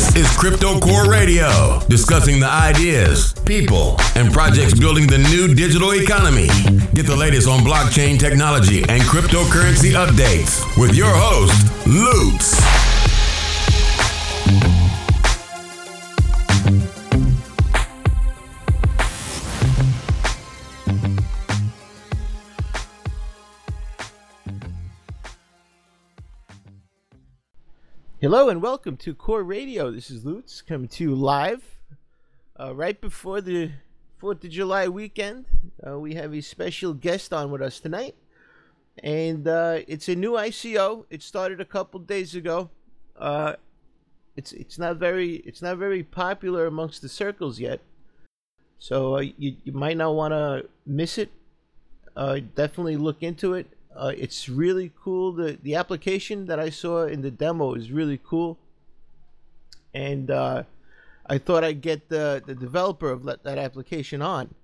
This is Crypto Core Radio, discussing the ideas, people, and projects building the new digital economy. Get the latest on blockchain technology and cryptocurrency updates with your host, Lutz. Hello and welcome to Core Radio. This is Lutz coming to you live uh, right before the 4th of July weekend. Uh, we have a special guest on with us tonight. And uh, it's a new ICO. It started a couple days ago. Uh, it's it's not very it's not very popular amongst the circles yet. So uh, you, you might not want to miss it. Uh, definitely look into it. Uh, it's really cool. The the application that I saw in the demo is really cool, and uh, I thought I'd get the the developer of that, that application on.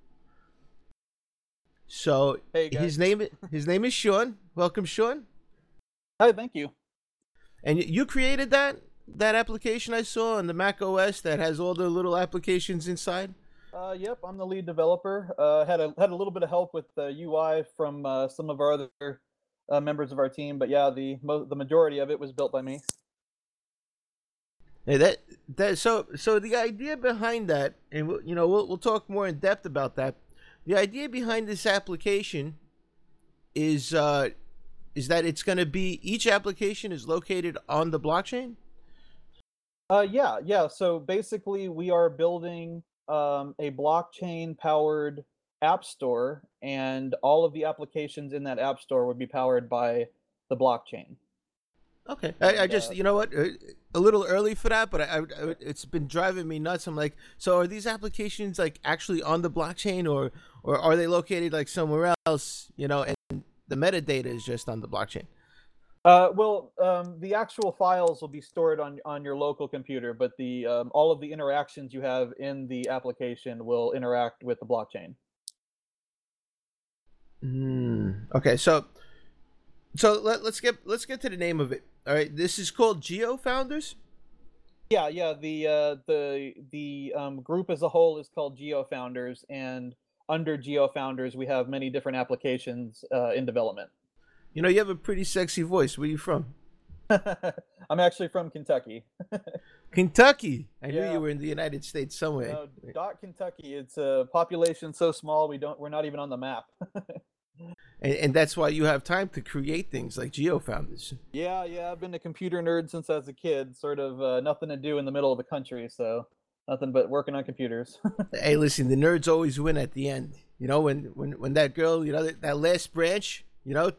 So Hey, his name his name is Shawn. Welcome, Shawn. Hi, thank you. And you created that that application I saw on the Mac OS that has all the little applications inside. Uh, yep, I'm the lead developer. Uh, had a had a little bit of help with the UI from uh, some of our other uh, members of our team, but yeah, the mo- the majority of it was built by me. Hey, that that so so the idea behind that, and we'll, you know we'll we'll talk more in depth about that. The idea behind this application is uh, is that it's going to be each application is located on the blockchain. Uh, yeah, yeah. So basically, we are building um, a blockchain powered app store, and all of the applications in that app store would be powered by the blockchain. Okay, I, I just uh, you know what uh, a little early for that, but I, I, I- it's been driving me nuts. I'm like, so are these applications like actually on the blockchain, or or are they located like somewhere else? You know, and the metadata is just on the blockchain. Uh, well, um, the actual files will be stored on on your local computer, but the um, all of the interactions you have in the application will interact with the blockchain. Mm, okay, so so let, let's get let's get to the name of it. All right, this is called GeoFounders. Yeah, yeah. The uh, the the um, group as a whole is called GeoFounders, and under GeoFounders, we have many different applications uh, in development. You know, you have a pretty sexy voice. Where are you from? I'm actually from Kentucky. Kentucky. I knew you were in the United States somewhere. No, Dot Kentucky. It's a population so small we don't we're not even on the map. And, and that's why you have time to create things like GeoFounders. Yeah, yeah, I've been a computer nerd since I was a kid. Sort of uh, nothing to do in the middle of the country, so nothing but working on computers. hey, listen, the nerds always win at the end. You know, when when when that girl, you know, that, that last branch, you know,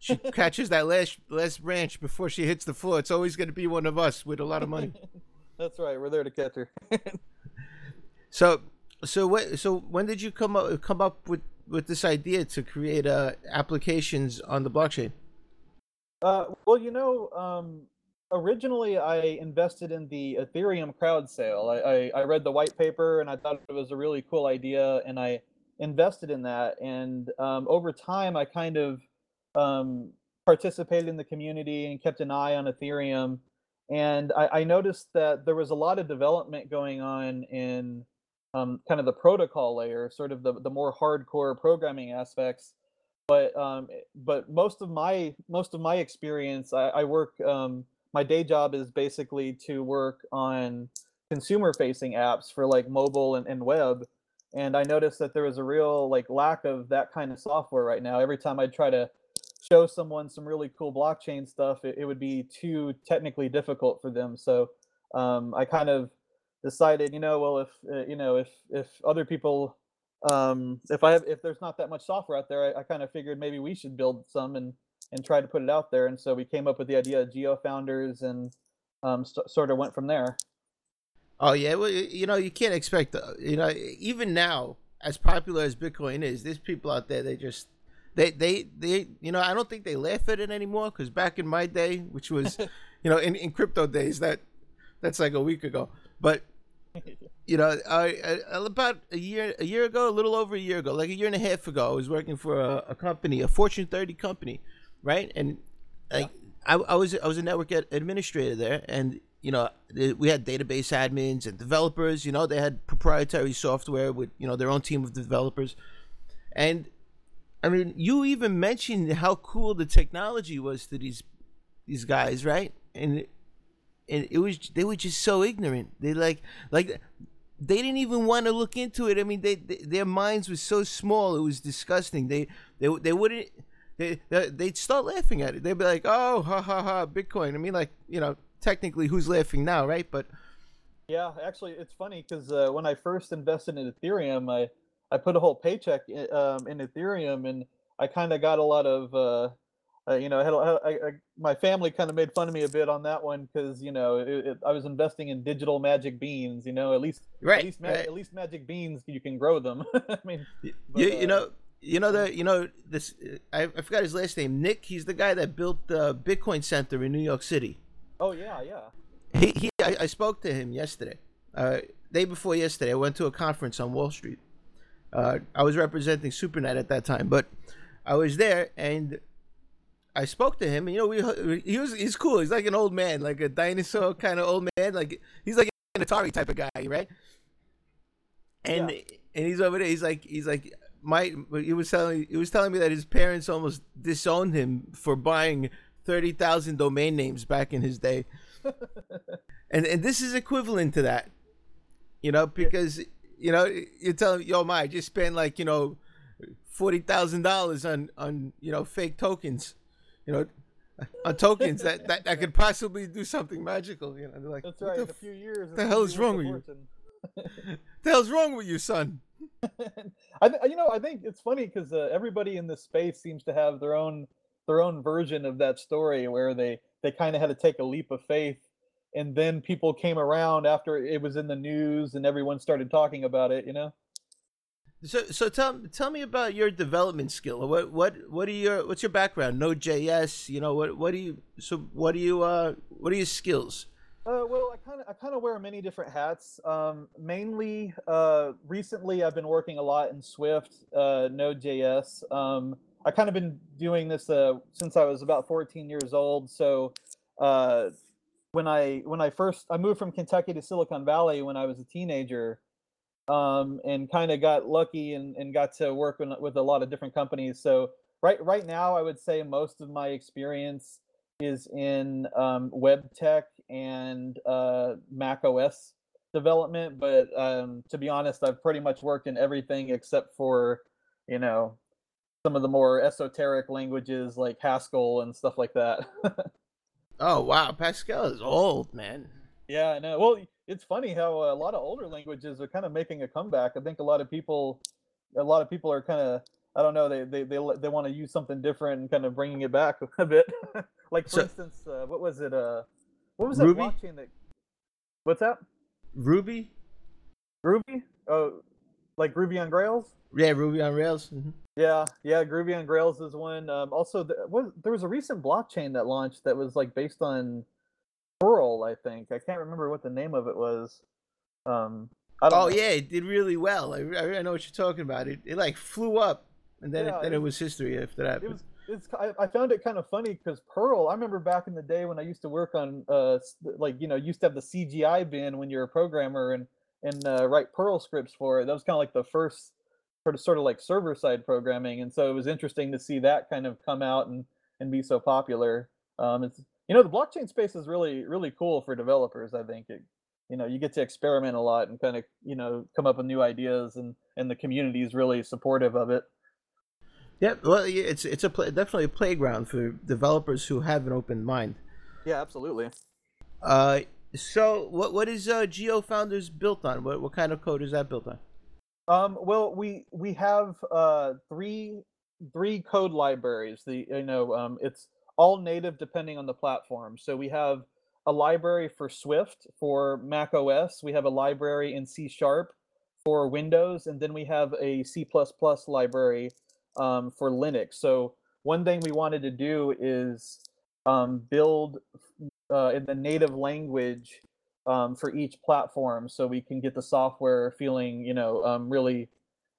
she catches that last last branch before she hits the floor. It's always going to be one of us with a lot of money. That's right. We're there to catch her. So, so what? So when did you come up come up with with this idea to create uh, applications on the blockchain? uh, well, you know, um, originally I invested in the Ethereum crowd sale. I, I, I read the white paper and I thought it was a really cool idea, and I invested in that. And um, over time, I kind of um, participated in the community and kept an eye on Ethereum. And I, I noticed that there was a lot of development going on in um, kind of the protocol layer, sort of the, the more hardcore programming aspects. But um, eh, but most of my most of my experience, I, I work. Um, my day job is basically to work on consumer facing apps for like mobile and, and web. And I noticed that there was a real like lack of that kind of software right now. Every time I try to show someone some really cool blockchain stuff, it, it would be too technically difficult for them. So um, I kind of decided, you know, well, if uh, you know, if if other people, um, if I have, if there's not that much software out there, I, I kind of figured maybe we should build some and and try to put it out there. And so we came up with the idea of GeoFounders and um, st- sort of went from there. Oh yeah, well you know you can't expect uh, you know even now as popular as Bitcoin is, there's people out there they just they they they you know I don't think they laugh at it anymore because back in my day, which was you know in, in crypto days that that's like a week ago, but you know I, I about a year a year ago, a little over a year ago, like a year and a half ago, I was working for a, a company, a Fortune 30 company, right? And like I, I was I was a network ad- administrator there, and you know, we had database admins and developers. You know, they had proprietary software with you know their own team of developers, and I mean, you even mentioned how cool the technology was to these these guys, right? And and it was they were just so ignorant. They like like they didn't even want to look into it. I mean, they, they their minds were so small. It was disgusting. They they they wouldn't. They, they'd start laughing at it. They'd be like, "Oh, ha ha ha, Bitcoin." I mean, like you know, technically, who's laughing now, right? But yeah, actually, it's funny because uh, when I first invested in Ethereum, I I put a whole paycheck in, um, in Ethereum, and I kind of got a lot of uh, uh, you know, I had, I, I, my family kind of made fun of me a bit on that one because you know it, it, I was investing in digital magic beans. You know, at least right, at least, right. at least magic beans you can grow them. I mean, but, you, you know, uh, you know the you know this. I, I forgot his last name. Nick. He's the guy that built the Bitcoin Center in New York City. Oh yeah, yeah. He, he I, I spoke to him yesterday. Uh, day before yesterday, I went to a conference on Wall Street. Uh, I was representing SuperNet at that time, but I was there and I spoke to him, and you know, we he was he's cool. He's like an old man, like a dinosaur kind of old man. Like he's like an Atari type of guy, right? And yeah. and he's over there. He's like he's like my. He was telling he was telling me that his parents almost disowned him for buying thirty thousand domain names back in his day. and and this is equivalent to that, you know, because you know you're telling yo, my I just spent like you know forty thousand dollars on on you know fake tokens you know, on tokens that, that, that could possibly do something magical. You know, they're like, that's right. The, in a few years, the hell is wrong with you? the hell's wrong with you, son? I, th- you know, I think it's funny because uh, everybody in this space seems to have their own their own version of that story, where they they kind of had to take a leap of faith, and then people came around after it was in the news and everyone started talking about it. You know. So, so tell tell me about your development skill. What what what are your what's your background? Node.js. You know what what do you so what do you uh what are your skills? Uh, well, I kind of I kind of wear many different hats. Um, mainly, uh, recently I've been working a lot in Swift, uh, Node.js. Um, I kind of been doing this uh, since I was about 14 years old. So, uh, when I when I first I moved from Kentucky to Silicon Valley when I was a teenager um, and kind of got lucky and, and got to work with, with a lot of different companies. So right right now, I would say most of my experience is in um, web tech and uh, Mac OS development. But um, to be honest, I've pretty much worked in everything except for you know some of the more esoteric languages like Haskell and stuff like that. oh wow, Pascal is old, man. Yeah, I know. Well, it's funny how a lot of older languages are kind of making a comeback. I think a lot of people, a lot of people are kind of, I don't know, they they they, they want to use something different and kind of bringing it back a bit. like for so, instance, uh, what was it? Uh, what was that Ruby? blockchain that? What's that? Ruby. Ruby? Oh, like Ruby on Rails. Yeah, Ruby on Rails. Mm-hmm. Yeah, yeah, Ruby on Grails is one. Um, also, the, what, there was a recent blockchain that launched that was like based on Perl, I think. I can't remember what the name of it was. Um, oh know. yeah, it did really well. I, I know what you're talking about. It it like flew up, and then yeah, it, then it, it was history after that. It was. It's, I, I found it kind of funny because Perl. I remember back in the day when I used to work on, uh, like you know, used to have the CGI bin when you're a programmer and and uh, write Perl scripts for it. That was kind of like the first sort of sort of like server side programming, and so it was interesting to see that kind of come out and and be so popular. Um, it's you know the blockchain space is really really cool for developers i think. It, you know you get to experiment a lot and kind of you know come up with new ideas and and the community is really supportive of it. Yeah well it's it's a definitely a playground for developers who have an open mind. Yeah absolutely. Uh so what what is uh GeoFounders built on? What what kind of code is that built on um well we we have uh three three code libraries the you know um it's all native depending on the platform. So we have a library for Swift for Mac OS. We have a library in C Sharp for Windows, and then we have a C++ library um, for Linux. So one thing we wanted to do is um, build uh, in the native language um, for each platform, so we can get the software feeling, you know, um, really,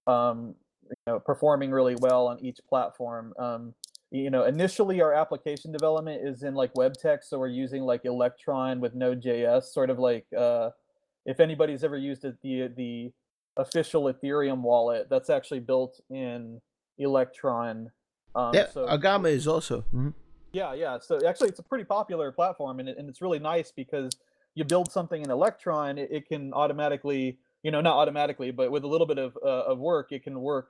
um, you know, performing really well on each platform. Um, you know, initially our application development is in like web tech, so we're using like Electron with Node.js, sort of like uh, if anybody's ever used it, the the official Ethereum wallet that's actually built in Electron. Um, yeah, so, Agama is also. Mm-hmm. Yeah, yeah. So actually, it's a pretty popular platform, and it, and it's really nice because you build something in Electron, it, it can automatically, you know, not automatically, but with a little bit of uh, of work, it can work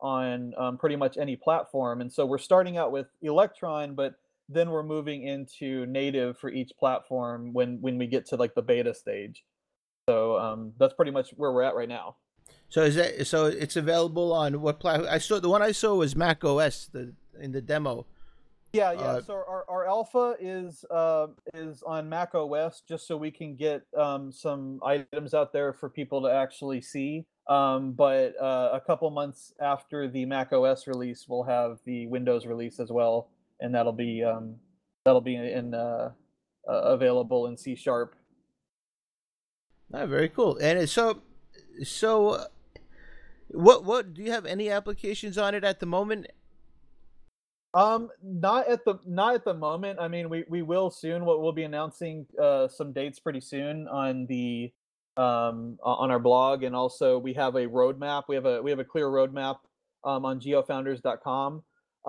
on um, pretty much any platform. And so we're starting out with Electron, but then we're moving into native for each platform when when we get to like the beta stage. So um, that's pretty much where we're at right now. So is that so? It's available on what platform? I saw the one I saw was Mac OS the in the demo. Yeah, yeah. Uh, so our, our alpha is uh, is on Mac OS, just so we can get um, some items out there for people to actually see. Um, but uh, a couple months after the Mac OS release, we'll have the Windows release as well, and that'll be um, that'll be in uh, uh, available in C sharp. Oh, very cool. And so, so, uh, what what do you have any applications on it at the moment? Um, not at the not at the moment. I mean, we we will soon. What we'll be announcing uh, some dates pretty soon on the um, on our blog, and also we have a roadmap. We have a we have a clear roadmap um, on geofounders.com.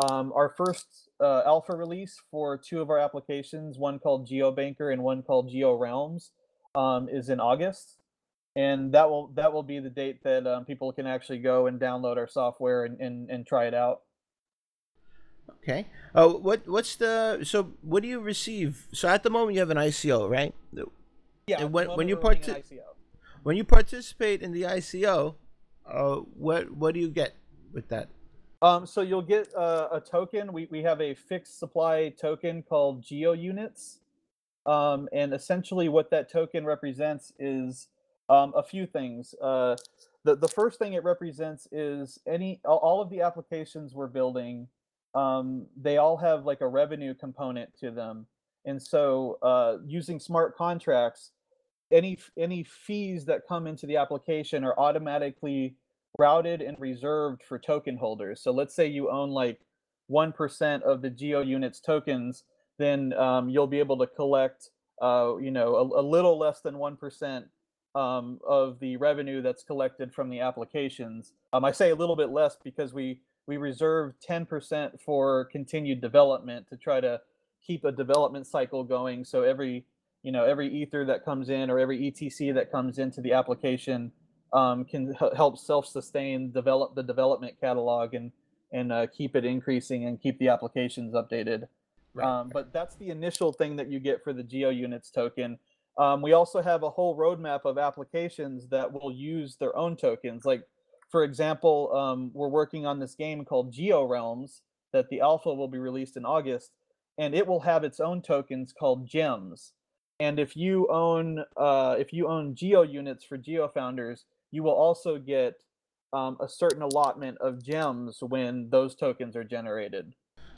Um, our first uh, alpha release for two of our applications, one called GeoBanker and one called GeoRealms, um, is in August, and that will that will be the date that um, people can actually go and download our software and, and, and try it out. Okay. Oh, what what's the so what do you receive? So at the moment you have an ICO, right? Yeah. And when when you part when you participate in the ICO, uh, what what do you get with that? Um, so you'll get uh, a token. We we have a fixed supply token called Geo Units, um, and essentially what that token represents is um, a few things. Uh, the the first thing it represents is any all of the applications we're building. Um, they all have like a revenue component to them, and so uh, using smart contracts any any fees that come into the application are automatically routed and reserved for token holders. So let's say you own like 1% of the Geo Units tokens, then um, you'll be able to collect, uh, you know, a, a, little less than 1% um, of the revenue that's collected from the applications. Um, I say a little bit less because we we reserve 10% for continued development to try to keep a development cycle going. So every you know every ether that comes in or every ETC that comes into the application um, can h- help self-sustain develop the development catalog and and uh, keep it increasing and keep the applications updated right. um, but that's the initial thing that you get for the geo units token um, we also have a whole roadmap of applications that will use their own tokens like for example um, we're working on this game called GeoRealms that the alpha will be released in august and it will have its own tokens called gems. And if you own uh, if you own geo units for GeoFounders you will also get um, a certain allotment of gems when those tokens are generated.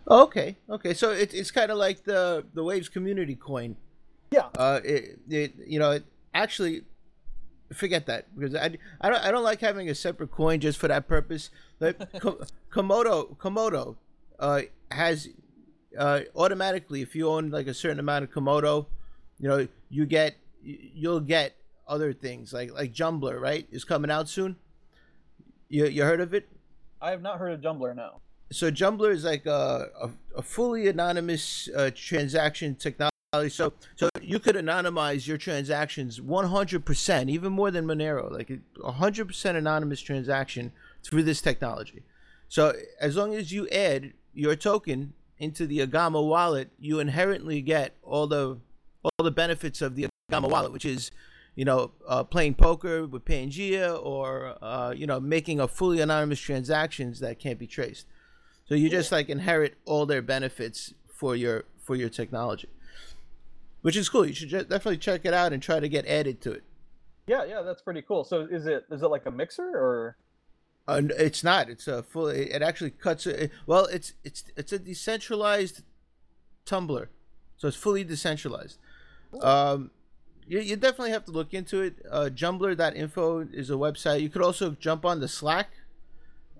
Okay okay so it, it's kind of like the the waves community coin. Yeah. Uh it, it you know it actually forget that because I, I don't I don't like having a separate coin just for that purpose. Like Komodo Komodo uh, has uh, automatically if you own like a certain amount of Komodo, you know, you get you'll get other things like like Jumblr, right? Is coming out soon. You you heard of it? I have not heard of Jumblr. No. So Jumblr is like a a, a fully anonymous uh, transaction technology. So so you could anonymize your transactions 100%, even more than Monero, like 100% anonymous transaction through this technology. So as long as you add your token into the Agama wallet, you inherently get all the all the benefits of the Agama wallet, which is, you know, uh, playing poker with Pangea or, uh, you know, making a fully anonymous transactions that can't be traced. So you just like inherit all their benefits for your for your technology, which is cool. You should definitely check it out and try to get added to it. Yeah, yeah, that's pretty cool. So is it is it like a mixer or? Uh, it's not. It's a full. It actually cuts. It, well, it's it's it's a decentralized tumbler, so it's fully decentralized. Um, you, you definitely have to look into it. Uh, Jumblr.info is a website. You could also jump on the Slack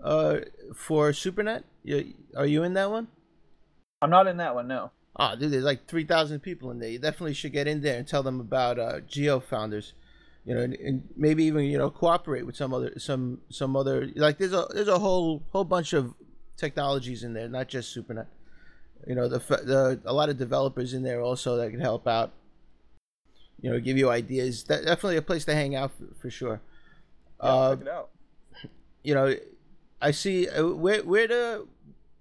uh, for SuperNet. You, are you in that one? I'm not in that one. No. Oh, dude, there's like three thousand people in there. You definitely should get in there and tell them about uh, GeoFounders. You know, and, and maybe even you know cooperate with some other some some other like there's a there's a whole whole bunch of technologies in there, not just SuperNet. You know, the the a lot of developers in there also that can help out. You know, give you ideas. That, definitely a place to hang out for, for sure. Yeah, uh, check it out. You know, I see uh, where where do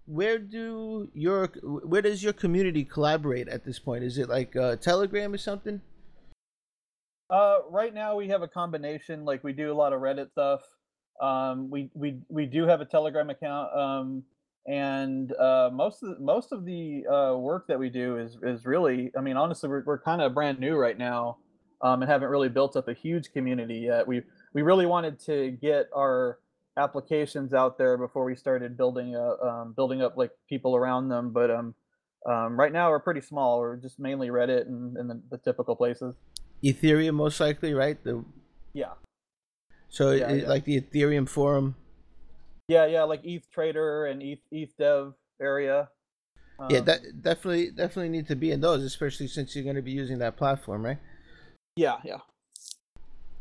where do your where does your community collaborate at this point? Is it like uh, Telegram or something? Uh, right now we have a combination. Like we do a lot of Reddit stuff. Um, we we we do have a Telegram account. Um, and uh, most of the, most of the uh, work that we do is is really. I mean, honestly, we're we're kind of brand new right now, um, and haven't really built up a huge community yet. We we really wanted to get our applications out there before we started building a um, building up like people around them. But um, um, right now we're pretty small. We're just mainly Reddit and, and the, the, typical places. Ethereum most likely, right? The yeah. So yeah, it, yeah. like the Ethereum forum. Yeah, yeah, like ETH Trader and ETH ETH Dev area. yeah, um, that definitely definitely need to be in those, especially since you're going to be using that platform, right? Yeah, yeah.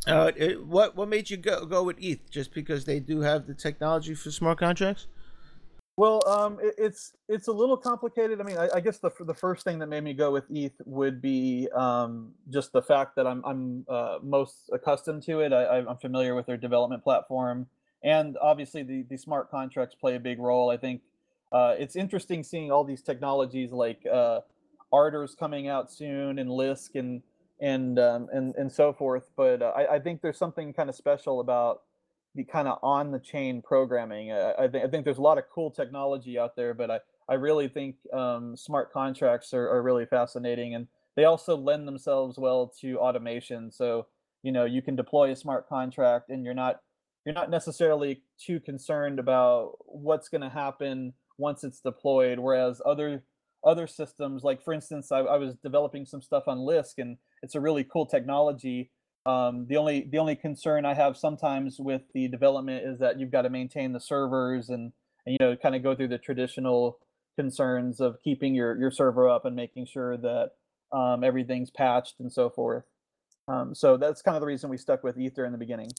Uh, it, what what made you go go with ETH? Just because they do have the technology for smart contracts? Well, um, it, it's it's a little complicated. I mean, I, I, guess the the first thing that made me go with ETH would be um, just the fact that I'm I'm uh, most accustomed to it. I, I'm familiar with their development platform, and obviously the the smart contracts play a big role. I think uh, it's interesting seeing all these technologies like uh, coming out soon and Lisk and and um, and and so forth. But uh, I, I, think there's something kind of special about the kind of on the chain programming. Uh, I, th- I think there's a lot of cool technology out there, but I I really think um, smart contracts are, are really fascinating, and they also lend themselves well to automation. So you know you can deploy a smart contract, and you're not you're not necessarily too concerned about what's going to happen once it's deployed. Whereas other other systems, like for instance, I, I was developing some stuff on Lisk, and it's a really cool technology. Um, the only the only concern I have sometimes with the development is that you've got to maintain the servers and, and you know kind of go through the traditional concerns of keeping your your server up and making sure that um, everything's patched and so forth. Um, so that's kind of the reason we stuck with Ether in the beginning.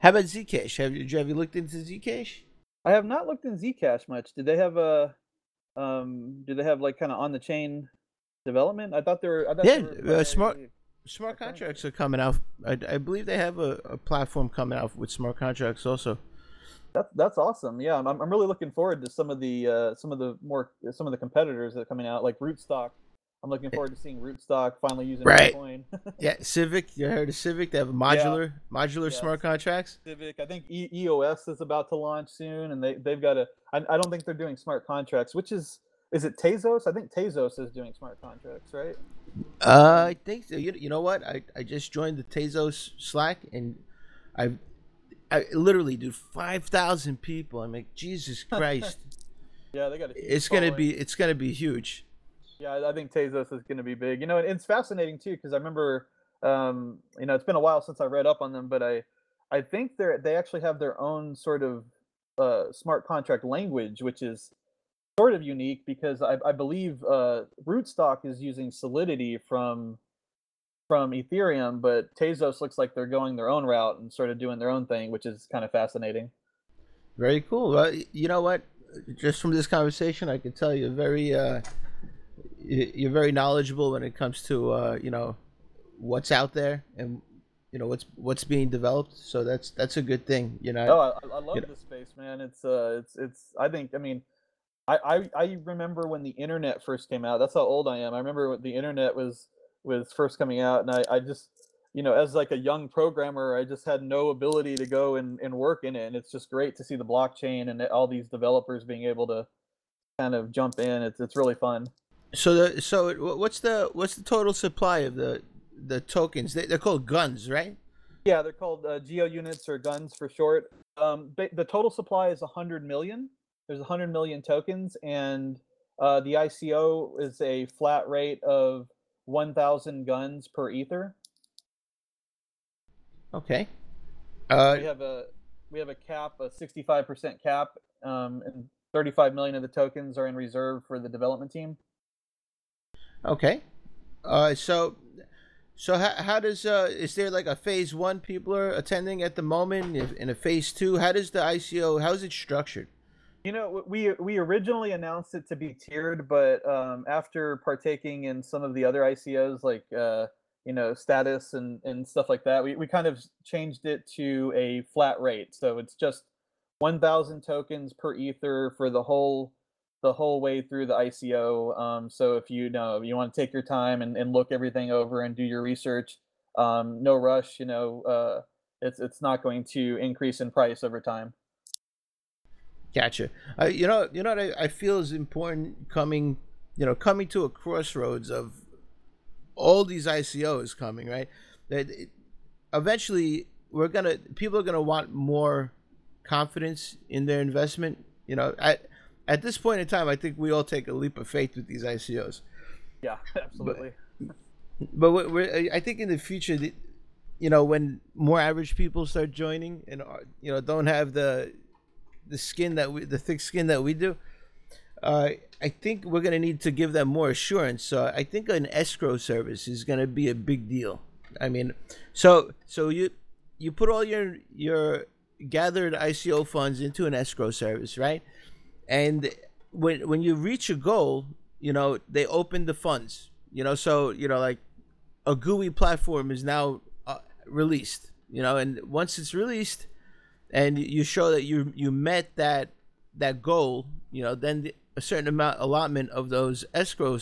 How about Zcash? Have you have you looked into Zcash? I have not looked in Zcash much. Did they have a um? Do they have like kind of on the chain development? I thought they were. I thought yeah, were uh, smart smart contracts are coming out. I, I believe they have a, a, platform coming out with smart contracts also. That's that's awesome. Yeah, I'm I'm really looking forward to some of the uh, some of the more some of the competitors that are coming out like Rootstock. I'm looking forward to seeing Rootstock finally using right. Bitcoin. yeah, Civic. You heard of Civic? They have modular yeah. modular yeah. smart contracts. Civic. I think e- EOS is about to launch soon, and they they've got a. I, I don't think they're doing smart contracts, which is is it Tezos? I think Tezos is doing smart contracts, right? Uh, I think so. You, you know what? I, I just joined the Tezos Slack and I I literally do five thousand people. I'm like Jesus Christ. yeah, they got. It's gonna be it's gonna be huge. Yeah, I think Tezos is gonna be big. You know, and it's fascinating too because I remember, um, you know, it's been a while since I read up on them, but I, I think they're they actually have their own sort of uh, smart contract language, which is sort of unique because I, I believe uh, Rootstock is using Solidity from from Ethereum, but Tezos looks like they're going their own route and sort of doing their own thing, which is kind of fascinating. Very cool. Well, you know what? Just from this conversation, I can tell you very uh, you're very knowledgeable when it comes to uh, you know what's out there and you know what's what's being developed. So that's that's a good thing. You know. Oh, I, I love this space, man. It's uh, it's it's. I think. I mean I, I, I remember when the internet first came out. That's how old I am. I remember when the internet was was first coming out, and I, I just you know as like a young programmer, I just had no ability to go and, and work in it. And it's just great to see the blockchain and all these developers being able to kind of jump in. It's it's really fun. So the so what's the what's the total supply of the the tokens? They, they're called guns, right? Yeah, they're called uh, geo units or guns for short. Um, the total supply is 100 million there's 100 million tokens, and uh, the ICO is a flat rate of 1,000 guns per ether. Okay. Uh, we have a we have a cap, a 65% cap, um, and 35 million of the tokens are in reserve for the development team. Okay. Uh, so, so how, how does uh, is there like a phase one people are attending at the moment? In a phase two, how does the ICO? How is it structured? You know, we we originally announced it to be tiered, but um, after partaking in some of the other ICOs, like uh, you know, status and and stuff like that, we we kind of changed it to a flat rate. So it's just 1,000 tokens per ether for the whole the whole way through the ICO. Um, so if you know you want to take your time and, and look everything over and do your research, um, no rush. You know, uh, it's it's not going to increase in price over time. Gotcha. Uh, you know, you know what I, I feel is important coming, you know, coming to a crossroads of all these ICOs coming, right? That it, eventually we're gonna people are gonna want more confidence in their investment. You know, at at this point in time, I think we all take a leap of faith with these ICOs. Yeah, absolutely. But, but we're, I think in the future, you know, when more average people start joining and you know don't have the the skin that we the thick skin that we do, uh, I think we're gonna need to give them more assurance. So I think an escrow service is gonna be a big deal. I mean, so so you you put all your your gathered ICO funds into an escrow service, right? And when when you reach a goal, you know they open the funds. You know, so you know like a GUI platform is now uh, released. You know, and once it's released, and you show that you you met that that goal, you know, then the, a certain amount allotment of those escrow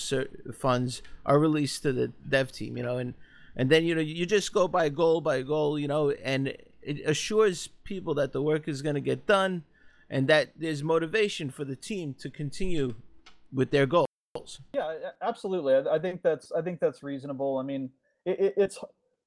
funds are released to the dev team. You know, and and then you know you just go by goal by goal. You know, and it assures people that the work is going to get done, and that there's motivation for the team to continue with their goals. Yeah, absolutely. I, think that's I think that's reasonable. I mean, it, it's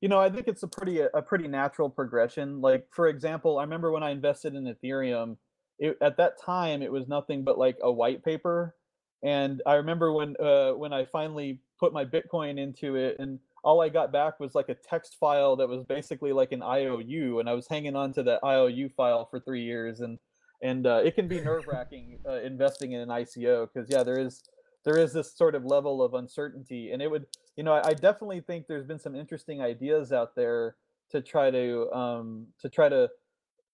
you know, I think it's a pretty a pretty natural progression. Like for example, I remember when I invested in Ethereum, it, at that time it was nothing but like a white paper, and I remember when uh, when I finally put my Bitcoin into it, and all I got back was like a text file that was basically like an IOU, and I was hanging on to that IOU file for three years, and and uh, it can be nerve wracking uh, investing in an ICO because yeah, there is there is this sort of level of uncertainty, and it would you know, I, I definitely think there's been some interesting ideas out there to try to um, to try to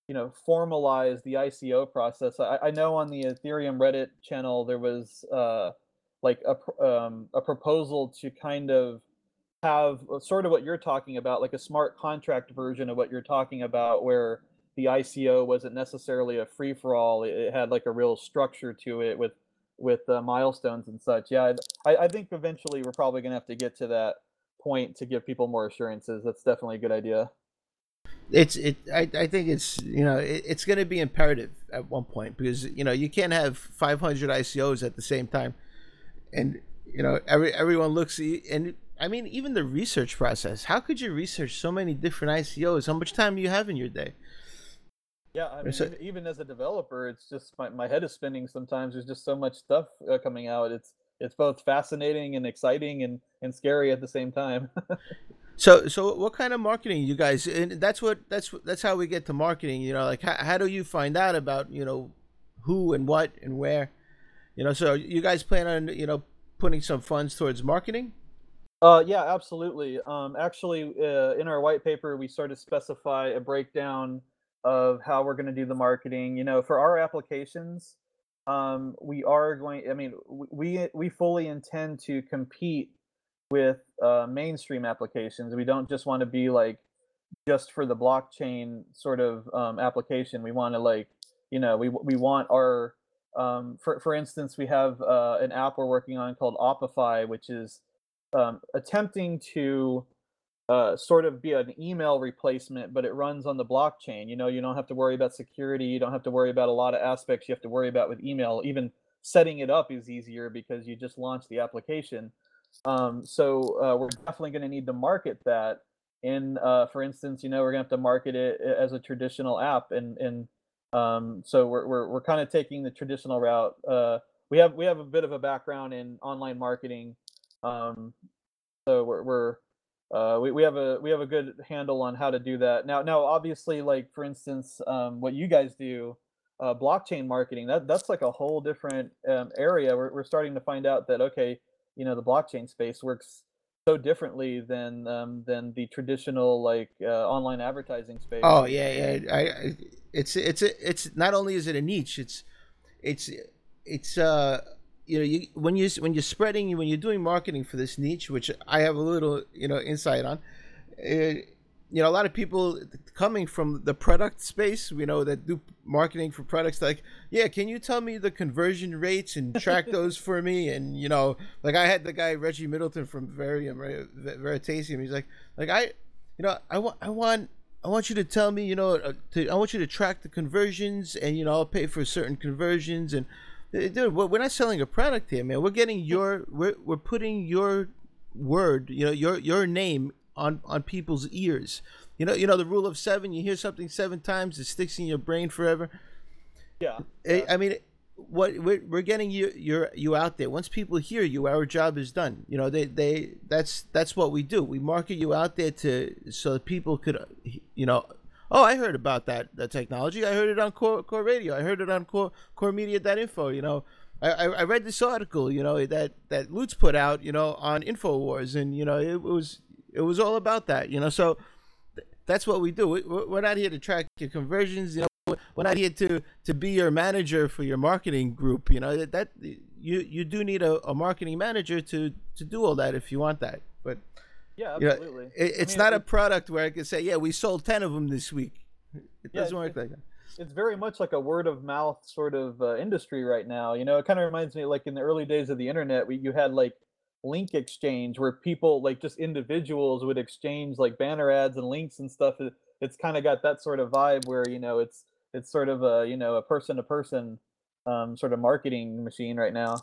you know formalize the ICO process. I, I know on the Ethereum Reddit channel there was uh, like a um, a proposal to kind of have uh, sort of what you're talking about, like a smart contract version of what you're talking about, where the ICO wasn't necessarily a free for all. It had like a real structure to it with with uh, milestones and such. Yeah, I, I think eventually we're probably going to have to get to that point to give people more assurances. That's definitely a good idea. It's it. I, I think it's you know it, it's going to be imperative at one point because you know you can't have 500 ICOs at the same time, and you know every everyone looks and I mean even the research process. How could you research so many different ICOs? How much time do you have in your day? Yeah, I mean, so, even as a developer, it's just my, my head is spinning sometimes. There's just so much stuff uh, coming out. It's it's both fascinating and exciting and and scary at the same time. so so what kind of marketing you guys? And that's what that's that's how we get to marketing. You know, like how how do you find out about you know who and what and where? You know, so you guys plan on you know putting some funds towards marketing? Uh, yeah, absolutely. Um, actually, uh, in our white paper, we sort of specify a breakdown of how we're going to do the marketing. You know, for our applications, um, we are going. I mean, we we fully intend to compete with uh, mainstream applications. We don't just want to be like just for the blockchain sort of um, application. We want to like, you know, we we want our um, for for instance, we have uh, an app we're working on called Opify, which is um, attempting to uh, sort of be an email replacement, but it runs on the blockchain. You know, you don't have to worry about security. You don't have to worry about a lot of aspects you have to worry about with email. Even setting it up is easier because you just launch the application. Um, so uh, we're definitely going to need to market that. In, uh, for instance, you know, we're going to have to market it as a traditional app, and and um, so we're we're, we're kind of taking the traditional route. Uh, we have we have a bit of a background in online marketing, um, so we're we're uh, we, we have a we have a good handle on how to do that now now obviously like for instance um, what you guys do uh, blockchain marketing. That that's like a whole different um, area. We're we're starting to find out that okay, you know, the blockchain space works so differently than um, than the traditional like uh, online advertising space. Oh yeah, yeah. I, I it's it's it's not only is it a niche, it's it's it's uh you know you when you when you're spreading when you're doing marketing for this niche, which I have a little you know insight on. It, you know a lot of people coming from the product space you know that do marketing for products like yeah can you tell me the conversion rates and track those for me and you know like i had the guy Reggie Middleton from verium Veritaseum he's like like i you know i want i want I want you to tell me, you know, uh, to, I want you to track the conversions, and you know, I'll pay for certain conversions. And Uh, dude, we're not selling a product here, man. We're getting your, we're we're putting your word, you know, your your name on on people's ears. You know, you know the rule of seven. You hear something seven times, it sticks in your brain forever. Yeah. I, I mean, what we're, we're getting you you're you out there. Once people hear you, our job is done. You know, they they that's that's what we do. We market you out there to so that people could, you know. Oh, I heard about that that technology. I heard it on Core Core Radio. I heard it on Core Core Media.info. You know, I, I read this article, you know, that that Lutz put out, you know, on Infowars, and you know, it was it was all about that, you know. So th- that's what we do. We, we're not here to track your conversions, you know. We're not here to to be your manager for your marketing group, you know. That, that you you do need a, a marketing manager to to do all that if you want that. But yeah, absolutely. You know, it, it's I mean, not it, a product where I can say, yeah, we sold ten of them this week. It yeah, doesn't work like that it's very much like a word of mouth sort of uh, industry right now. You know, it kind of reminds me like in the early days of the internet, we you had like link exchange where people like just individuals would exchange like banner ads and links and stuff it's kind of got that sort of vibe where you know it's it's sort of a you know a person to person um, sort of marketing machine right now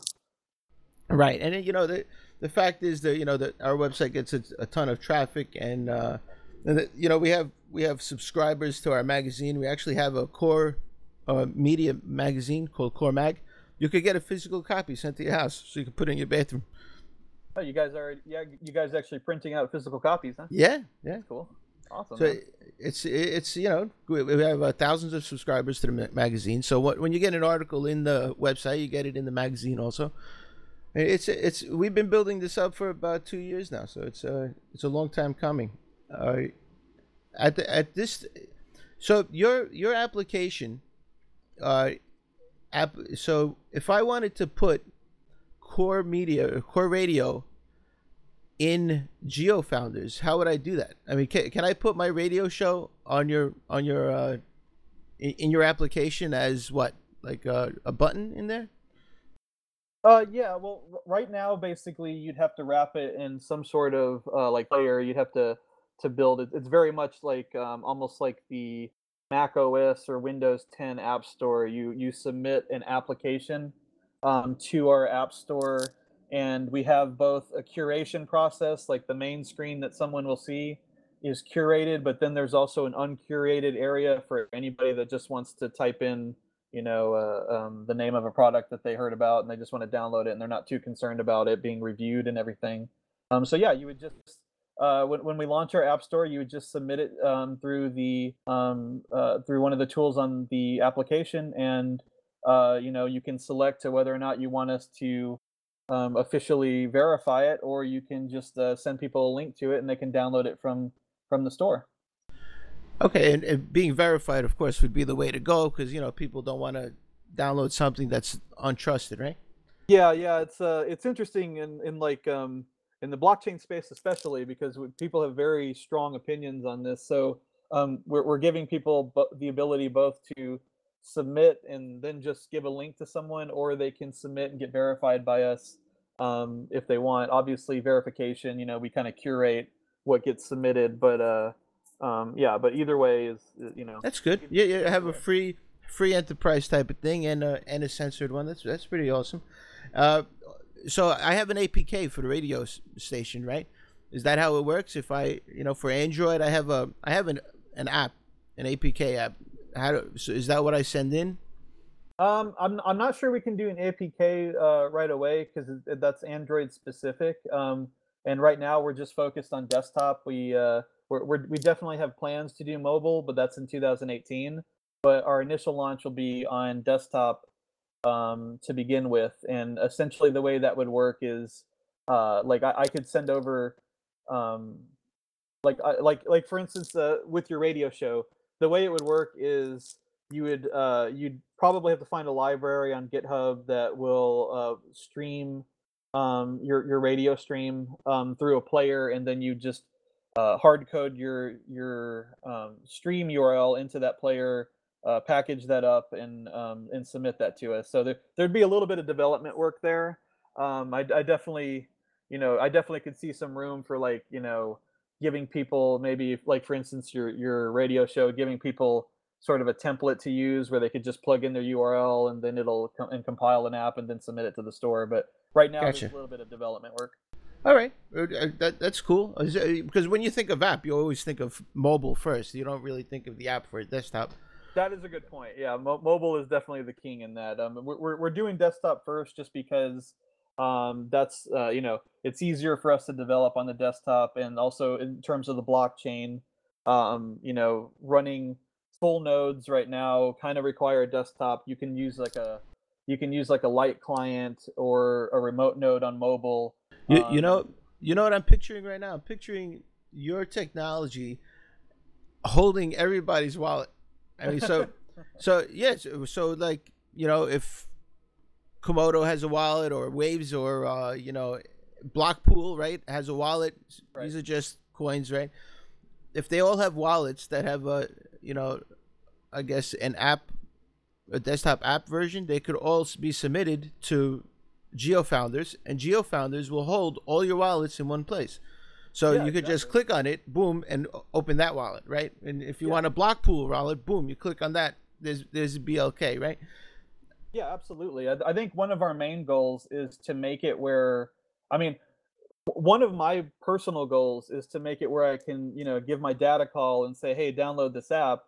right and you know the the fact is that you know that our website gets a, a ton of traffic and uh and you know we have we have subscribers to our magazine we actually have a core uh, media magazine called core mag you could get a physical copy sent to your house so you can put it in your bathroom Oh, you guys are yeah, you guys actually printing out physical copies, huh? Yeah, yeah. That's cool. Awesome. So man. it's it's you know we have uh, thousands of subscribers to the magazine. So what, when you get an article in the website, you get it in the magazine also. It's it's we've been building this up for about two years now, so it's uh it's a long time coming. Uh, at the, at this, so your your application, uh, app. So if I wanted to put core media core radio in GeoFounders, how would I do that? I mean, can, can I put my radio show on your on your uh, in, in your application as what like uh, a button in there? Uh, yeah. Well, right now, basically, you'd have to wrap it in some sort of uh, like layer. You'd have to to build it. It's very much like um, almost like the Mac OS or Windows 10 App Store. You you submit an application um, to our app store and we have both a curation process like the main screen that someone will see is curated but then there's also an uncurated area for anybody that just wants to type in you know uh, um, the name of a product that they heard about and they just want to download it and they're not too concerned about it being reviewed and everything um, so yeah you would just uh, when, when we launch our app store you would just submit it um, through the um, uh, through one of the tools on the application and uh, you know, you can select to whether or not you want us to um, officially verify it, or you can just uh, send people a link to it and they can download it from from the store. Okay, and, and being verified, of course, would be the way to go because you know people don't want to download something that's untrusted, right? Yeah, yeah, it's uh, it's interesting in in like um, in the blockchain space especially because people have very strong opinions on this. So um, we're we're giving people the ability both to submit and then just give a link to someone, or they can submit and get verified by us um, if they want. Obviously, verification, you know, we kind of curate what gets submitted, but uh, um, yeah, but either way is uh, you know that's good. Yeah, yeah, have a free free enterprise type of thing and a and a censored one. That's that's pretty awesome. Uh, so I have an APK for the radio station, right? Is that how it works? If I, you know, for Android, I have a I have an an app, an APK app how do, so is that what I send in? Um, I'm I'm not sure we can do an APK uh, right away because that's Android specific. Um, and right now we're just focused on desktop. We uh, we're, we're, we definitely have plans to do mobile, but that's in 2018. but our initial launch will be on desktop um, to begin with. And essentially, the way that would work is uh, like I, I could send over, um, like I, like like for instance, uh, with your radio show, the way it would work is you would uh, you'd probably have to find a library on GitHub that will uh, stream um, your your radio stream um, through a player, and then you just uh, hard code your your um, stream URL into that player, uh, package that up, and um, and submit that to us. So there, there'd be a little bit of development work there. Um, I, I definitely, you know, I definitely could see some room for like you know giving people maybe like for instance your your radio show giving people sort of a template to use where they could just plug in their URL and then it'll com- and compile an app and then submit it to the store. But right now, Gotcha. there's a little bit of development work. All right, Uh, uh, that that's cool. Because when you think of app, you always think of mobile first. You don't really think of the app for desktop. That is a good point. Yeah, mo- mobile is definitely the king in that. Um, we're we're, we're doing desktop first just because um, that's uh, you know it's easier for us to develop on the desktop, and also in terms of the blockchain, um, you know, running full nodes right now kind of require a desktop. You can use like a you can use like a light client or a remote node on mobile. You, you know, Um, you know what I'm picturing right now. I'm picturing your technology holding everybody's wallet. I mean, so, so yes, so like you know, if Komodo has a wallet or Waves or uh, you know, Blockpool, right, has a wallet. Right. These are just coins, right? If they all have wallets that have a, you know, I guess an app, a desktop app version, they could all be submitted to GeoFounders, and GeoFounders will hold all your wallets in one place. So Yeah, you could just click on it, boom, and open that wallet, right? And if you Yeah. want a Blockpool wallet, boom, you click on that. There's there's a BLK, right? Yeah, absolutely. I, I think one of our main goals is to make it where, I mean, one of my personal goals is to make it where I can, you know, give my dad a call and say, hey, download this app.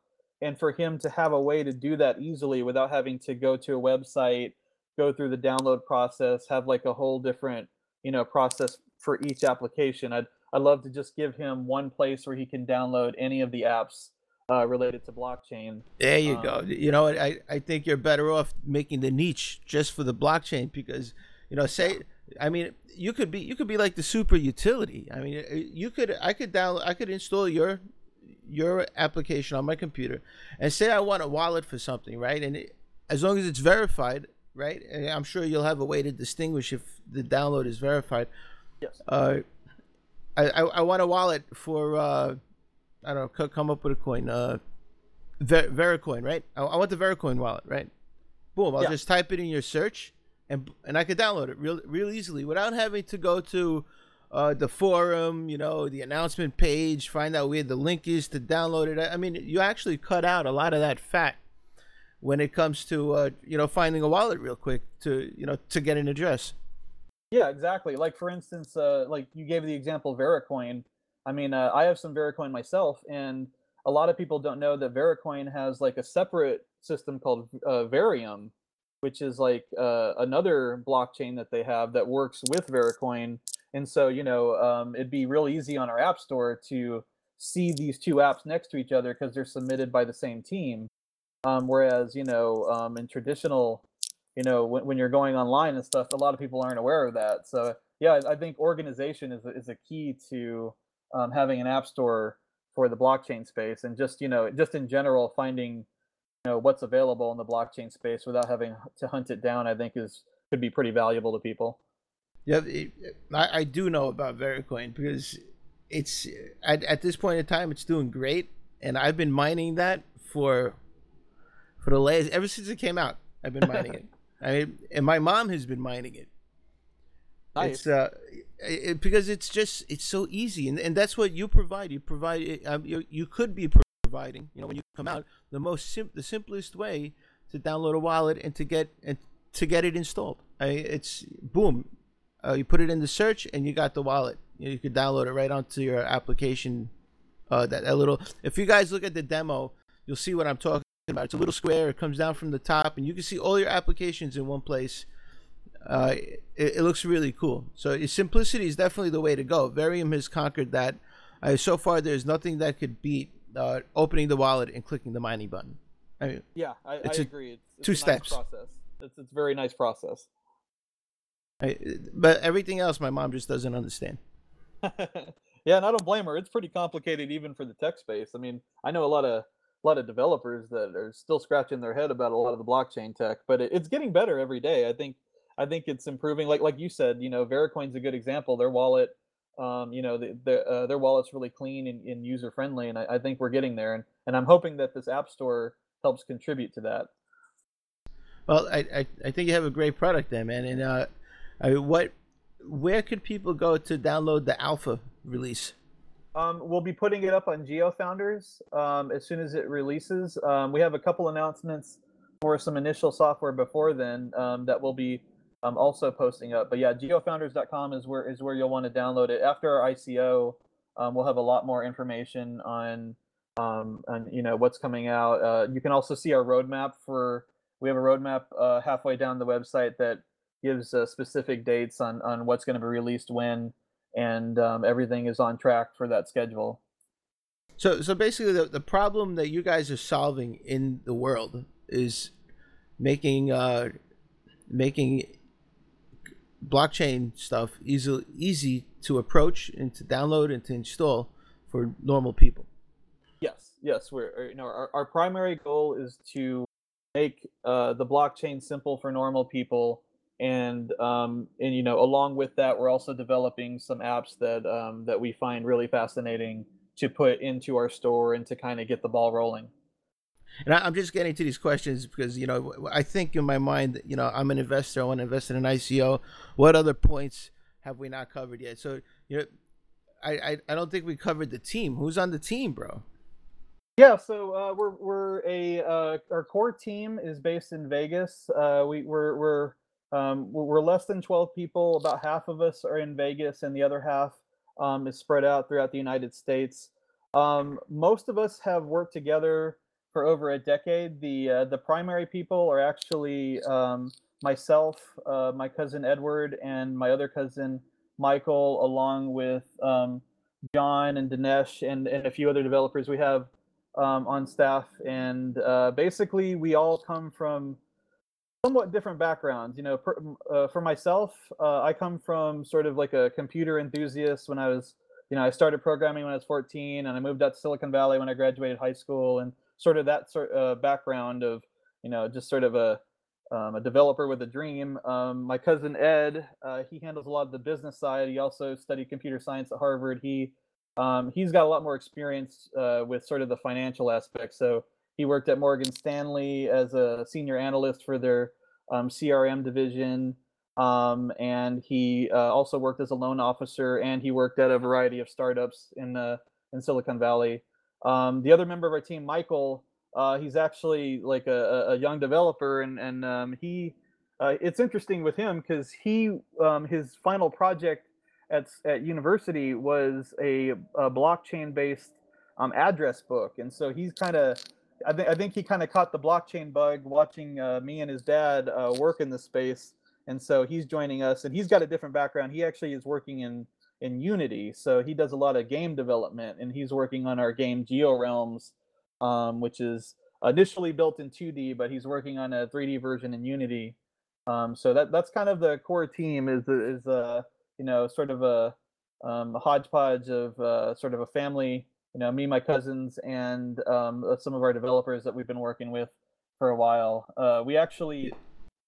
And for him to have a way to do that easily without having to go to a website, go through the download process, have like a whole different, you know, process for each application. I'd, I'd love to just give him one place where he can download any of the apps uh, related to blockchain. There you go. Um, You know? I, I think you're better off making the niche just for the blockchain because you know, say I mean, you could be you could be like the super utility. I mean, uh, you could I could download I could install your your application on my computer and say I want a wallet for something, right? And it, as long as it's verified, right? And I'm sure you'll have a way to distinguish if the download is verified. Yes. Uh, I, I, I want a wallet for uh, I don't know, come up with a coin. Uh, Ver- Vericoin, right? I, I want the Vericoin wallet, right? Boom! I'll Yeah. just type it in your search, and and I could download it real real easily without having to go to uh, the forum, you know, the announcement page, find out where the link is to download it. I I mean, you actually cut out a lot of that fat when it comes to uh, you know finding a wallet real quick to you know to get an address. Yeah, exactly. Like for instance, uh, like you gave the example Vericoin. I mean, uh, I have some Vericoin myself, and a lot of people don't know that Vericoin has like a separate system called uh, Verium, which is like uh, another blockchain that they have that works with Vericoin. And so, you know, um, it'd be real easy on our app store to see these two apps next to each other because they're submitted by the same team. Um, whereas, you know, um, in traditional you know when, when you're going online and stuff a lot of people aren't aware of that. So yeah i I think organization is, is a key to um, having an app store for the blockchain space and just you know just in general finding you know what's available in the blockchain space without having to hunt it down i think is could be pretty valuable to people. Yeah, I, I do know about Vericoin because it's at, at this point in time it's doing great, and I've been mining that for for the last ever since it came out. I've been mining it. I mean, and my mom has been mining it. It's uh, it, because it's just it's so easy, and, and that's what you provide. You provide um, you, you could be providing. You know, when you come out, the most sim- the simplest way to download a wallet and to get and to get it installed. I, it's boom, uh, you put it in the search and you got the wallet. You, know, you could download it right onto your application. Uh, that, that little. If you guys look at the demo, you'll see what I'm talking about. It's a little square. It comes down from the top, and you can see all your applications in one place. Uh, it, it looks really cool. So simplicity is definitely the way to go. Verium has conquered that. Uh, so far, there's nothing that could beat uh, opening the wallet and clicking the mining button. I mean, yeah, I, I It's a- agree. It's, it's two a nice steps. process. It's it's a very nice process. I, but everything else, my mom just doesn't understand. yeah, and I don't blame her. It's pretty complicated even for the tech space. I mean, I know a lot of a lot of developers that are still scratching their head about a lot of the blockchain tech, but it, it's getting better every day. I think I think it's improving. Like like you said, you know, Vericoin's a good example. Their wallet, um, you know, the, the, uh, their wallet's really clean and, and user friendly, and I, I think we're getting there. And and I'm hoping that this app store helps contribute to that. Well, I, I, I think you have a great product there, man. And uh, I mean, what, where could people go to download the alpha release? Um, we'll be putting it up on GeoFounders um, as soon as it releases. Um, we have a couple announcements for some initial software before then um, that we'll be um, also posting up. But yeah, geofounders.com is where is where you'll want to download it. After our ICO, um, we'll have a lot more information on on you know what's coming out. Uh, you can also see our roadmap for. We have a roadmap uh, halfway down the website that gives uh, specific dates on on what's going to be released when and um, everything is on track for that schedule. So, so basically, the, the problem that you guys are solving in the world is making uh, making blockchain stuff easy easy to approach and to download and to install for normal people. Yes, yes, we're uh, you know our, our primary goal is to make uh, the blockchain simple for normal people, and um, and you know along with that, we're also developing some apps that um, that we find really fascinating to put into our store and to kind of get the ball rolling. And I, I'm just getting to these questions because you know I think in my mind, you know, I'm an investor. I want to invest in an ICO. What other points have we not covered yet? So you know, I I, I don't think we covered the team. Who's on the team, bro? Yeah, so uh, we're we're a uh, our core team is based in Vegas. Uh, we we're we're um, we're less than twelve people. About half of us are in Vegas, and the other half um, is spread out throughout the United States. Um, most of us have worked together for over a decade. The uh, the primary people are actually um, myself, uh, my cousin Edward, and my other cousin Michael, along with um, John and Dinesh and, and a few other developers we have um, on staff. And uh, basically, we all come from somewhat different backgrounds. You know, per, uh, for myself, uh, I come from sort of like a computer enthusiast when I was, you know, I started programming when I was 14 and I moved out to Silicon Valley when I graduated high school and sort of that sort of background of, you know, just sort of a, um, a developer with a dream. Um, my cousin Ed, uh, he handles a lot of the business side. He also studied computer science at Harvard. He um, he's got a lot more experience uh, with sort of the financial aspect. So he worked at Morgan Stanley as a senior analyst for their um, CRM division, um, and he uh, also worked as a loan officer. And he worked at a variety of startups in uh, in Silicon Valley. Um, the other member of our team, Michael, uh, he's actually like a, a young developer, and and um, he. Uh, it's interesting with him because he um, his final project at at university was a, a blockchain based um, address book, and so he's kind of I think I think he kind of caught the blockchain bug watching uh, me and his dad uh, work in the space, and so he's joining us, and he's got a different background. He actually is working in in Unity, so he does a lot of game development, and he's working on our game GeoRealms, um, which is initially built in 2D, but he's working on a 3D version in Unity. Um, so that that's kind of the core team is is uh, you know sort of a, um, a hodgepodge of uh, sort of a family you know me my cousins and um, some of our developers that we've been working with for a while. Uh, we actually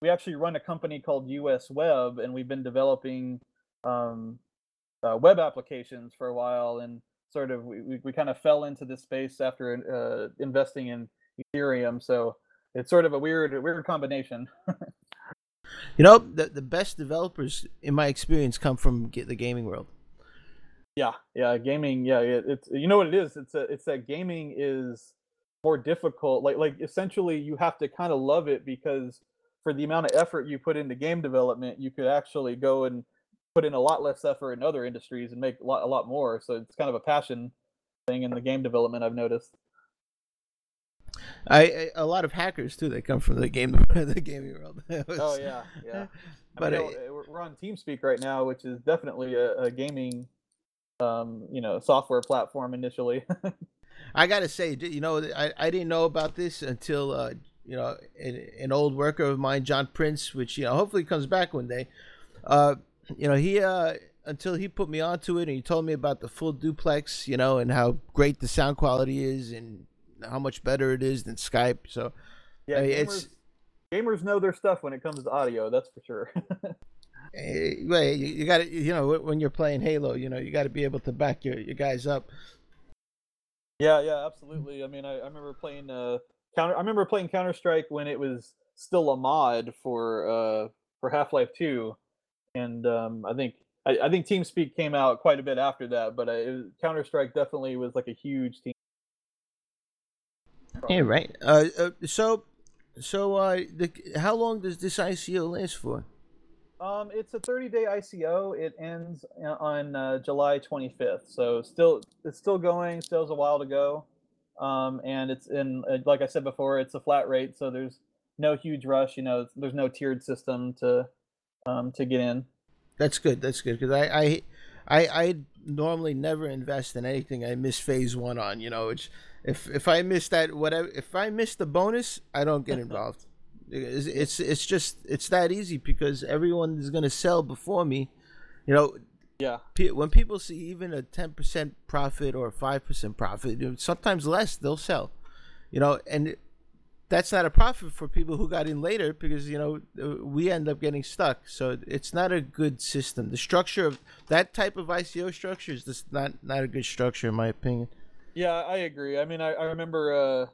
we actually run a company called us web and we've been developing um, uh, web applications for a while and sort of we, we, we kind of fell into this space after uh, investing in ethereum so it's sort of a weird weird combination. You know, the the best developers, in my experience, come from the gaming world. Yeah, yeah, gaming. Yeah, it, it's you know what it is. It's a, it's that gaming is more difficult. Like like essentially, you have to kind of love it because for the amount of effort you put into game development, you could actually go and put in a lot less effort in other industries and make a lot a lot more. So it's kind of a passion thing in the game development. I've noticed. I, I a lot of hackers too. They come from the game the gaming world. oh yeah, yeah. But I mean, I, eh, we're on TeamSpeak right now, which is definitely a, a gaming, um, you know, software platform initially. I gotta say, you know, I, I didn't know about this until uh, you know an, an, old worker of mine, John Prince, which you know hopefully comes back one day. Uh, you know, he uh, until he put me onto it and he told me about the full duplex, you know, and how great the sound quality is and how much better it is than Skype. So yeah, I mean, gamers, it's gamers know their stuff when it comes to audio. That's for sure. Hey, you, you got to, you know, when you're playing Halo, you know, you got to be able to back your, your guys up. Yeah, yeah, absolutely. I mean, I, I remember playing uh counter. I remember playing Counter Strike when it was still a mod for uh for Half Life Two, and um, I think I, I think TeamSpeak came out quite a bit after that. But uh, Counter Strike definitely was like a huge team. Yeah, right. Uh, uh so, so uh, the, how long does this ICO last for? Um, it's a 30 day ICO. It ends uh, on uh, July 25th. So still, it's still going. Still has a while to go. Um, and it's in, uh, like I said before, it's a flat rate. So there's no huge rush. You know, there's no tiered system to um, to get in. That's good. That's good because I, I I I normally never invest in anything I miss phase one on. You know, it's if if I miss that whatever if I miss the bonus, I don't get involved. It's, it's it's just it's that easy because everyone is gonna sell before me. You know. Yeah. When people see even a ten percent profit or five percent profit, sometimes less, they'll sell. You know, and that's not a profit for people who got in later because you know we end up getting stuck. So it's not a good system. The structure of that type of ICO structure is just not not a good structure in my opinion. Yeah, I agree. I mean, I, I remember uh,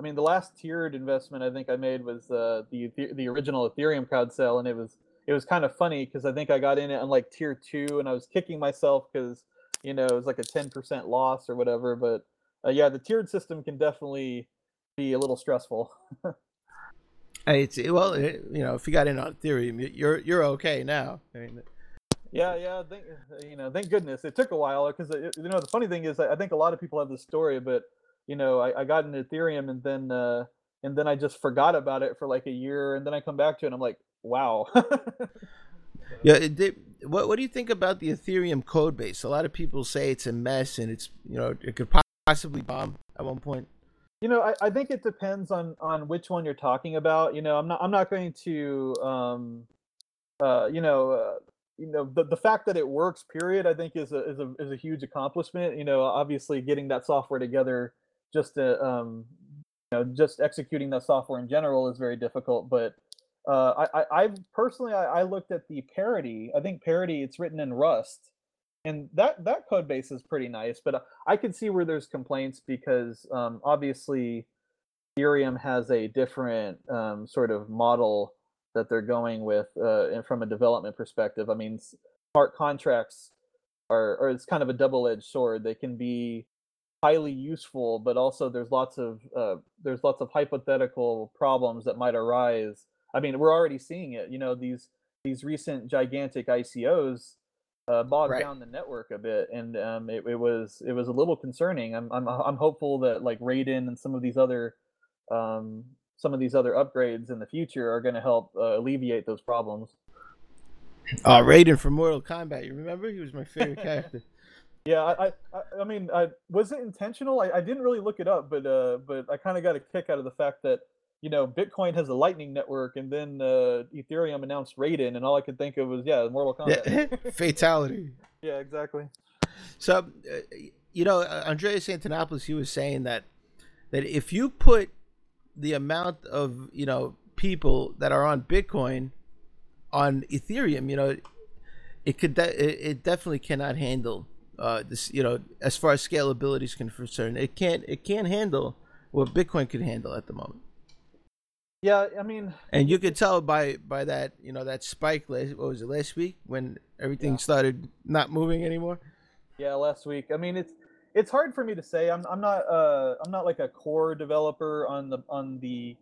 I mean, the last tiered investment I think I made was uh, the the original Ethereum crowd sale, and it was it was kind of funny because I think I got in it on like tier two, and I was kicking myself because you know it was like a ten percent loss or whatever. But uh, yeah, the tiered system can definitely be a little stressful. it's well, it, you know, if you got in on Ethereum, you're you're okay now. I mean, yeah, yeah. Thank you know, thank goodness it took a while because uh, you know the funny thing is I think a lot of people have this story, but you know, I, I got into Ethereum and then uh, and then I just forgot about it for like a year, and then I come back to it, and I'm like, wow. yeah. It, what What do you think about the Ethereum code base? A lot of people say it's a mess, and it's you know it could possibly bomb at one point. You know, I, I think it depends on on which one you're talking about. You know, I'm not I'm not going to um, uh, you know. Uh, you know the, the fact that it works period i think is a, is a is a huge accomplishment you know obviously getting that software together just to, um, you know, just executing that software in general is very difficult. But uh, I, I, I personally, I, I looked at the parity. I think parity, it's written in Rust, and that that code base is pretty nice. But I can see where there's complaints because um, obviously Ethereum has a different um, sort of model that they're going with uh, from a development perspective. I mean, smart contracts are, or it's kind of a double-edged sword. They can be highly useful, but also there's lots of uh, there's lots of hypothetical problems that might arise. I mean, we're already seeing it. You know, these these recent gigantic ICOs uh, bogged right. down the network a bit, and um, it, it, was it was a little concerning. I'm I'm I'm hopeful that like Raiden and some of these other um, some of these other upgrades in the future are going to help uh, alleviate those problems. Uh, Raiden from Mortal Kombat. You remember? He was my favorite character. Yeah, I, I, I mean, I, was it intentional? I, I didn't really look it up, but uh, but I kind of got a kick out of the fact that you know Bitcoin has a Lightning network, and then uh, Ethereum announced Raiden, and all I could think of was yeah, Mortal Kombat. Yeah. Fatality. yeah, exactly. So, uh, you know, uh, Andreas Antonopoulos, he was saying that that if you put the amount of you know people that are on Bitcoin on Ethereum, you know, it could de- it definitely cannot handle uh, this you know as far as scalability is concerned it can't it can't handle what bitcoin can handle at the moment. Yeah i mean and you could tell by by that you know that spike last what was it last week when everything yeah. started not moving anymore? Yeah last week. I mean it's it's hard for me to say. I'm, I'm not uh i'm not like a core developer on the on the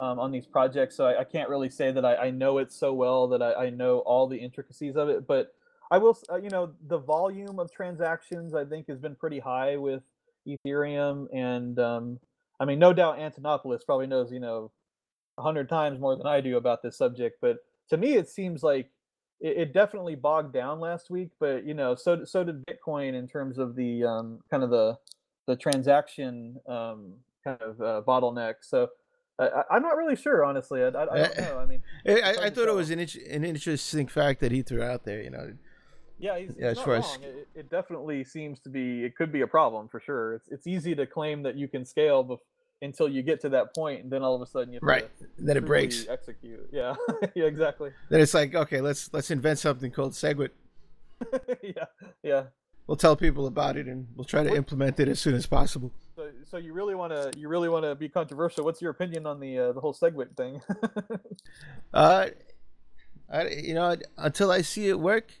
um, on these projects so I, I can't really say that I, I know it so well that I, I know all the intricacies of it but I will, uh, you know, the volume of transactions I think has been pretty high with Ethereum, and um, I mean, no doubt Antonopoulos probably knows, you know, a hundred times more than I do about this subject. But to me, it seems like it, it, definitely bogged down last week. But you know, so so did Bitcoin in terms of the um, kind of the the transaction um, kind of uh, bottleneck. So I, I'm not really sure, honestly. I, I, I don't know. I mean, I, I, I thought it was an an interesting fact that he threw out there. You know. Yeah, he's, yeah, he's not wrong. It, it, definitely seems to be. It could be a problem for sure. It's it's easy to claim that you can scale bef- until you get to that point, and then all of a sudden you right. Then it breaks. Execute. Yeah. yeah. Exactly. Then it's like okay, let's let's invent something called SegWit. yeah. Yeah. We'll tell people about it, and we'll try to implement it as soon as possible. So, so you really want to you really want to be controversial? What's your opinion on the uh, the whole SegWit thing? uh, I, you know, until I see it work,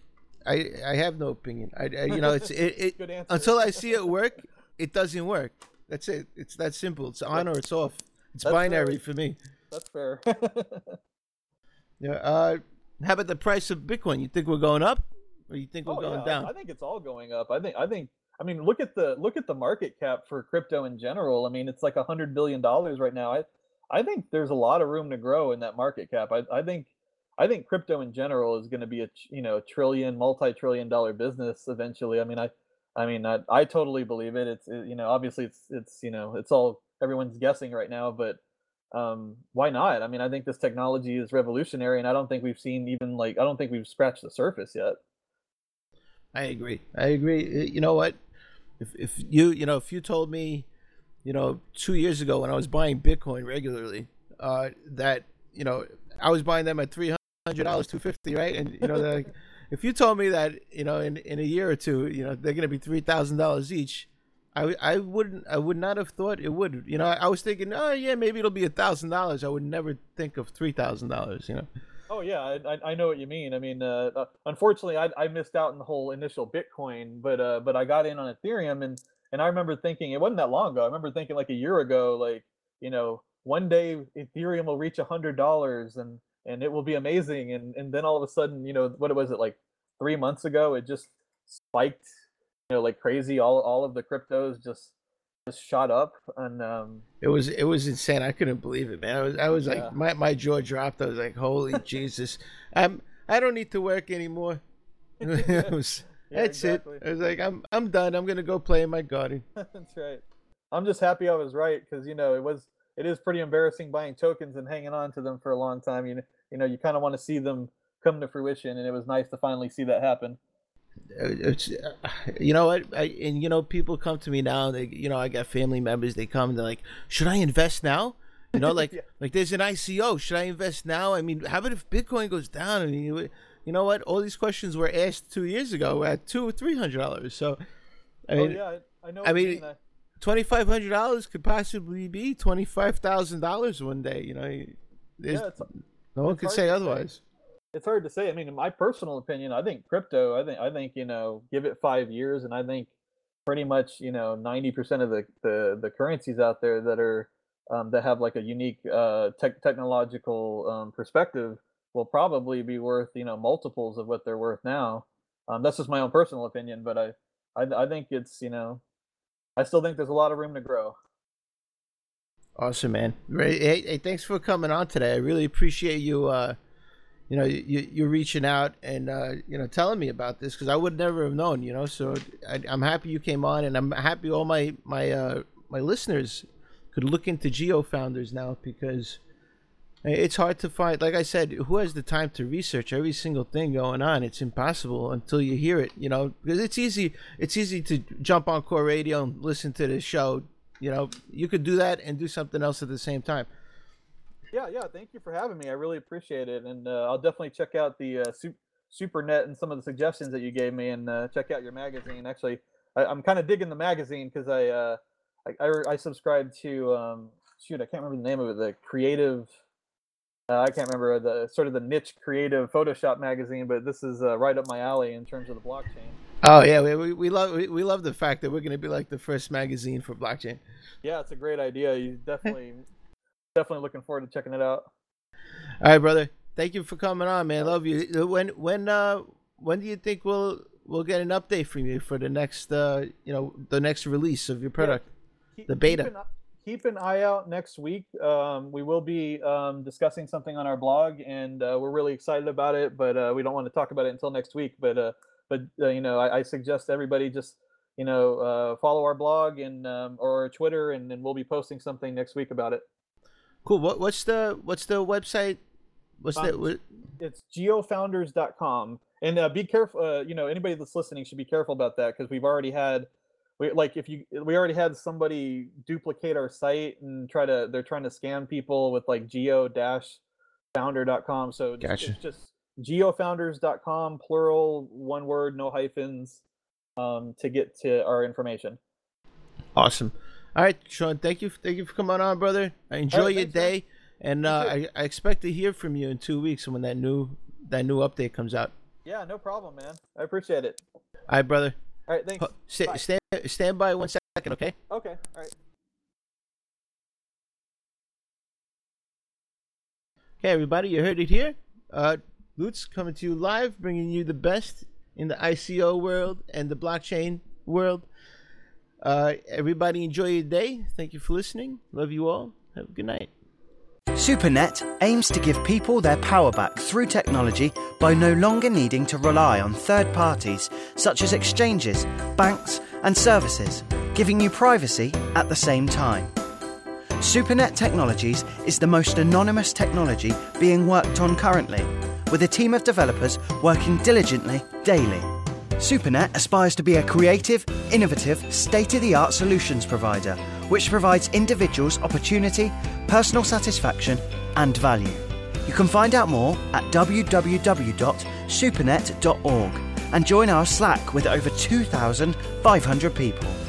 I I have no opinion. I, I you know it's it, it until I see it work, it doesn't work. That's it. It's that simple. It's on or it's off. It's That's binary fair. for me. That's fair. yeah. Uh, how about the price of Bitcoin? You think we're going up, or you think we're oh, going yeah. down? I, I think it's all going up. I think I think I mean look at the look at the market cap for crypto in general. I mean it's like a hundred billion dollars right now. I I think there's a lot of room to grow in that market cap. I I think I think crypto in general is going to be a you know trillion, multi-trillion dollar business eventually. I mean, I, I mean, I, I totally believe it. It's it, you know obviously it's it's you know it's all everyone's guessing right now, but um, why not? I mean, I think this technology is revolutionary, and I don't think we've seen even like I don't think we've scratched the surface yet. I agree. I agree. You know what? If if you you know if you told me, you know, two years ago when I was buying Bitcoin regularly, uh, that you know I was buying them at three hundred dollars, two fifty, right? And you know, like, if you told me that you know in in a year or two, you know, they're to be three thousand dollars each, I I wouldn't I would not have thought it would. You know, I, I was thinking, oh yeah, maybe it'll be a thousand dollars. I would never think of three thousand dollars. You know. Oh yeah, I, I know what you mean. I mean, uh, uh, unfortunately, I, I missed out on the whole initial Bitcoin, but uh, but I got in on Ethereum, and and I remember thinking it wasn't that long ago. I remember thinking like a year ago, like you know, one day Ethereum will reach a hundred dollars, and and it will be amazing. And and then all of a sudden, you know, what was it like three months ago? It just spiked, you know, like crazy. All all of the cryptos just just shot up, and um, it was it was insane. I couldn't believe it, man. I was I was yeah. like my my jaw dropped. I was like, holy Jesus, I'm I don't need to work anymore. it was, yeah, that's exactly. it. I was like, I'm I'm done. I'm gonna go play in my garden. that's right. I'm just happy I was right because you know it was it is pretty embarrassing buying tokens and hanging on to them for a long time. You know, you know, you kind of want to see them come to fruition, and it was nice to finally see that happen. Uh, it's, uh, you know what, I, and you know, people come to me now. They, you know, I got family members. They come. And they're like, "Should I invest now?" You know, like, yeah. like there's an ICO. Should I invest now? I mean, how about if Bitcoin goes down? I mean, you, you know what? All these questions were asked two years ago at two or three hundred dollars. So, I oh, mean, oh, yeah, I know. I mean, twenty five hundred dollars could possibly be twenty five thousand dollars one day. You know, yeah, no one can say otherwise. Say. It's hard to say. I mean, in my personal opinion, I think crypto. I think I think you know, give it five years, and I think pretty much you know ninety percent of the, the the currencies out there that are um, that have like a unique uh, te- technological um, perspective will probably be worth you know multiples of what they're worth now. Um, that's just my own personal opinion, but I, I I think it's you know I still think there's a lot of room to grow. Awesome, man. Hey, hey, thanks for coming on today. I really appreciate you. Uh, you know, you you reaching out and uh, you know telling me about this because I would never have known. You know, so I, am happy you came on, and I'm happy all my my uh, my listeners could look into GeoFounders now because it's hard to find. Like I said, who has the time to research every single thing going on? It's impossible until you hear it. You know, because it's easy. It's easy to jump on Core Radio and listen to the show. You know, you could do that and do something else at the same time. Yeah, yeah. Thank you for having me. I really appreciate it, and uh, I'll definitely check out the uh, Super SuperNet and some of the suggestions that you gave me, and uh, check out your magazine. Actually, I, am kind of digging the magazine because I, uh, I, I I subscribe to um, shoot, I can't remember the name of it. The Creative uh, I can't remember the sort of the niche creative Photoshop magazine, but this is uh, right up my alley in terms of the blockchain. Oh yeah, we, we love we, we love the fact that we're going to be like the first magazine for blockchain. Yeah, it's a great idea. You definitely definitely looking forward to checking it out. All right, brother. Thank you for coming on, man. Love you. When when uh when do you think we'll we'll get an update from you for the next uh you know the next release of your product, yeah. the beta? Keep an, eye out next week. Um, we will be um, discussing something on our blog, and uh, we're really excited about it. But uh, we don't want to talk about it until next week. But uh, but uh, you know, I, I, suggest everybody just you know, uh, follow our blog and um, or Twitter, and then we'll be posting something next week about it. Cool. What what's the what's the website? What's Um, that? What, It's geofounders.com, and uh, be careful. Uh, you know, anybody that's listening should be careful about that because we've already had. We, like if you we already had somebody duplicate our site and try to they're trying to scam people with like geo dash founder.com so it's- Gotcha. it's just geofounders.com plural one word no hyphens um, to get to our information awesome. All right, Shawn. Thank you. Thank you for coming on, brother. I enjoy your thanks, man. day, and uh, I, I expect to hear from you in two weeks when that new that new update comes out. yeah no problem man i appreciate it All right, brother. All right thanks Stay, Bye. stand stand by one second, okay? okay all right Okay, everybody, you heard it here. Uh, Lutz coming to you live, bringing you the best in the ICO world and the blockchain world. Uh, everybody, enjoy your day. Thank you for listening. Love you all. Have a good night. SuperNet aims to give people their power back through technology by no longer needing to rely on third parties such as exchanges, banks, and services, giving you privacy at the same time. SuperNet Technologies is the most anonymous technology being worked on currently, with a team of developers working diligently daily. SuperNet aspires to be a creative, innovative, state of the art solutions provider which provides individuals opportunity, personal satisfaction, and value. You can find out more at www.supernet.org and join our Slack with over 2,500 people.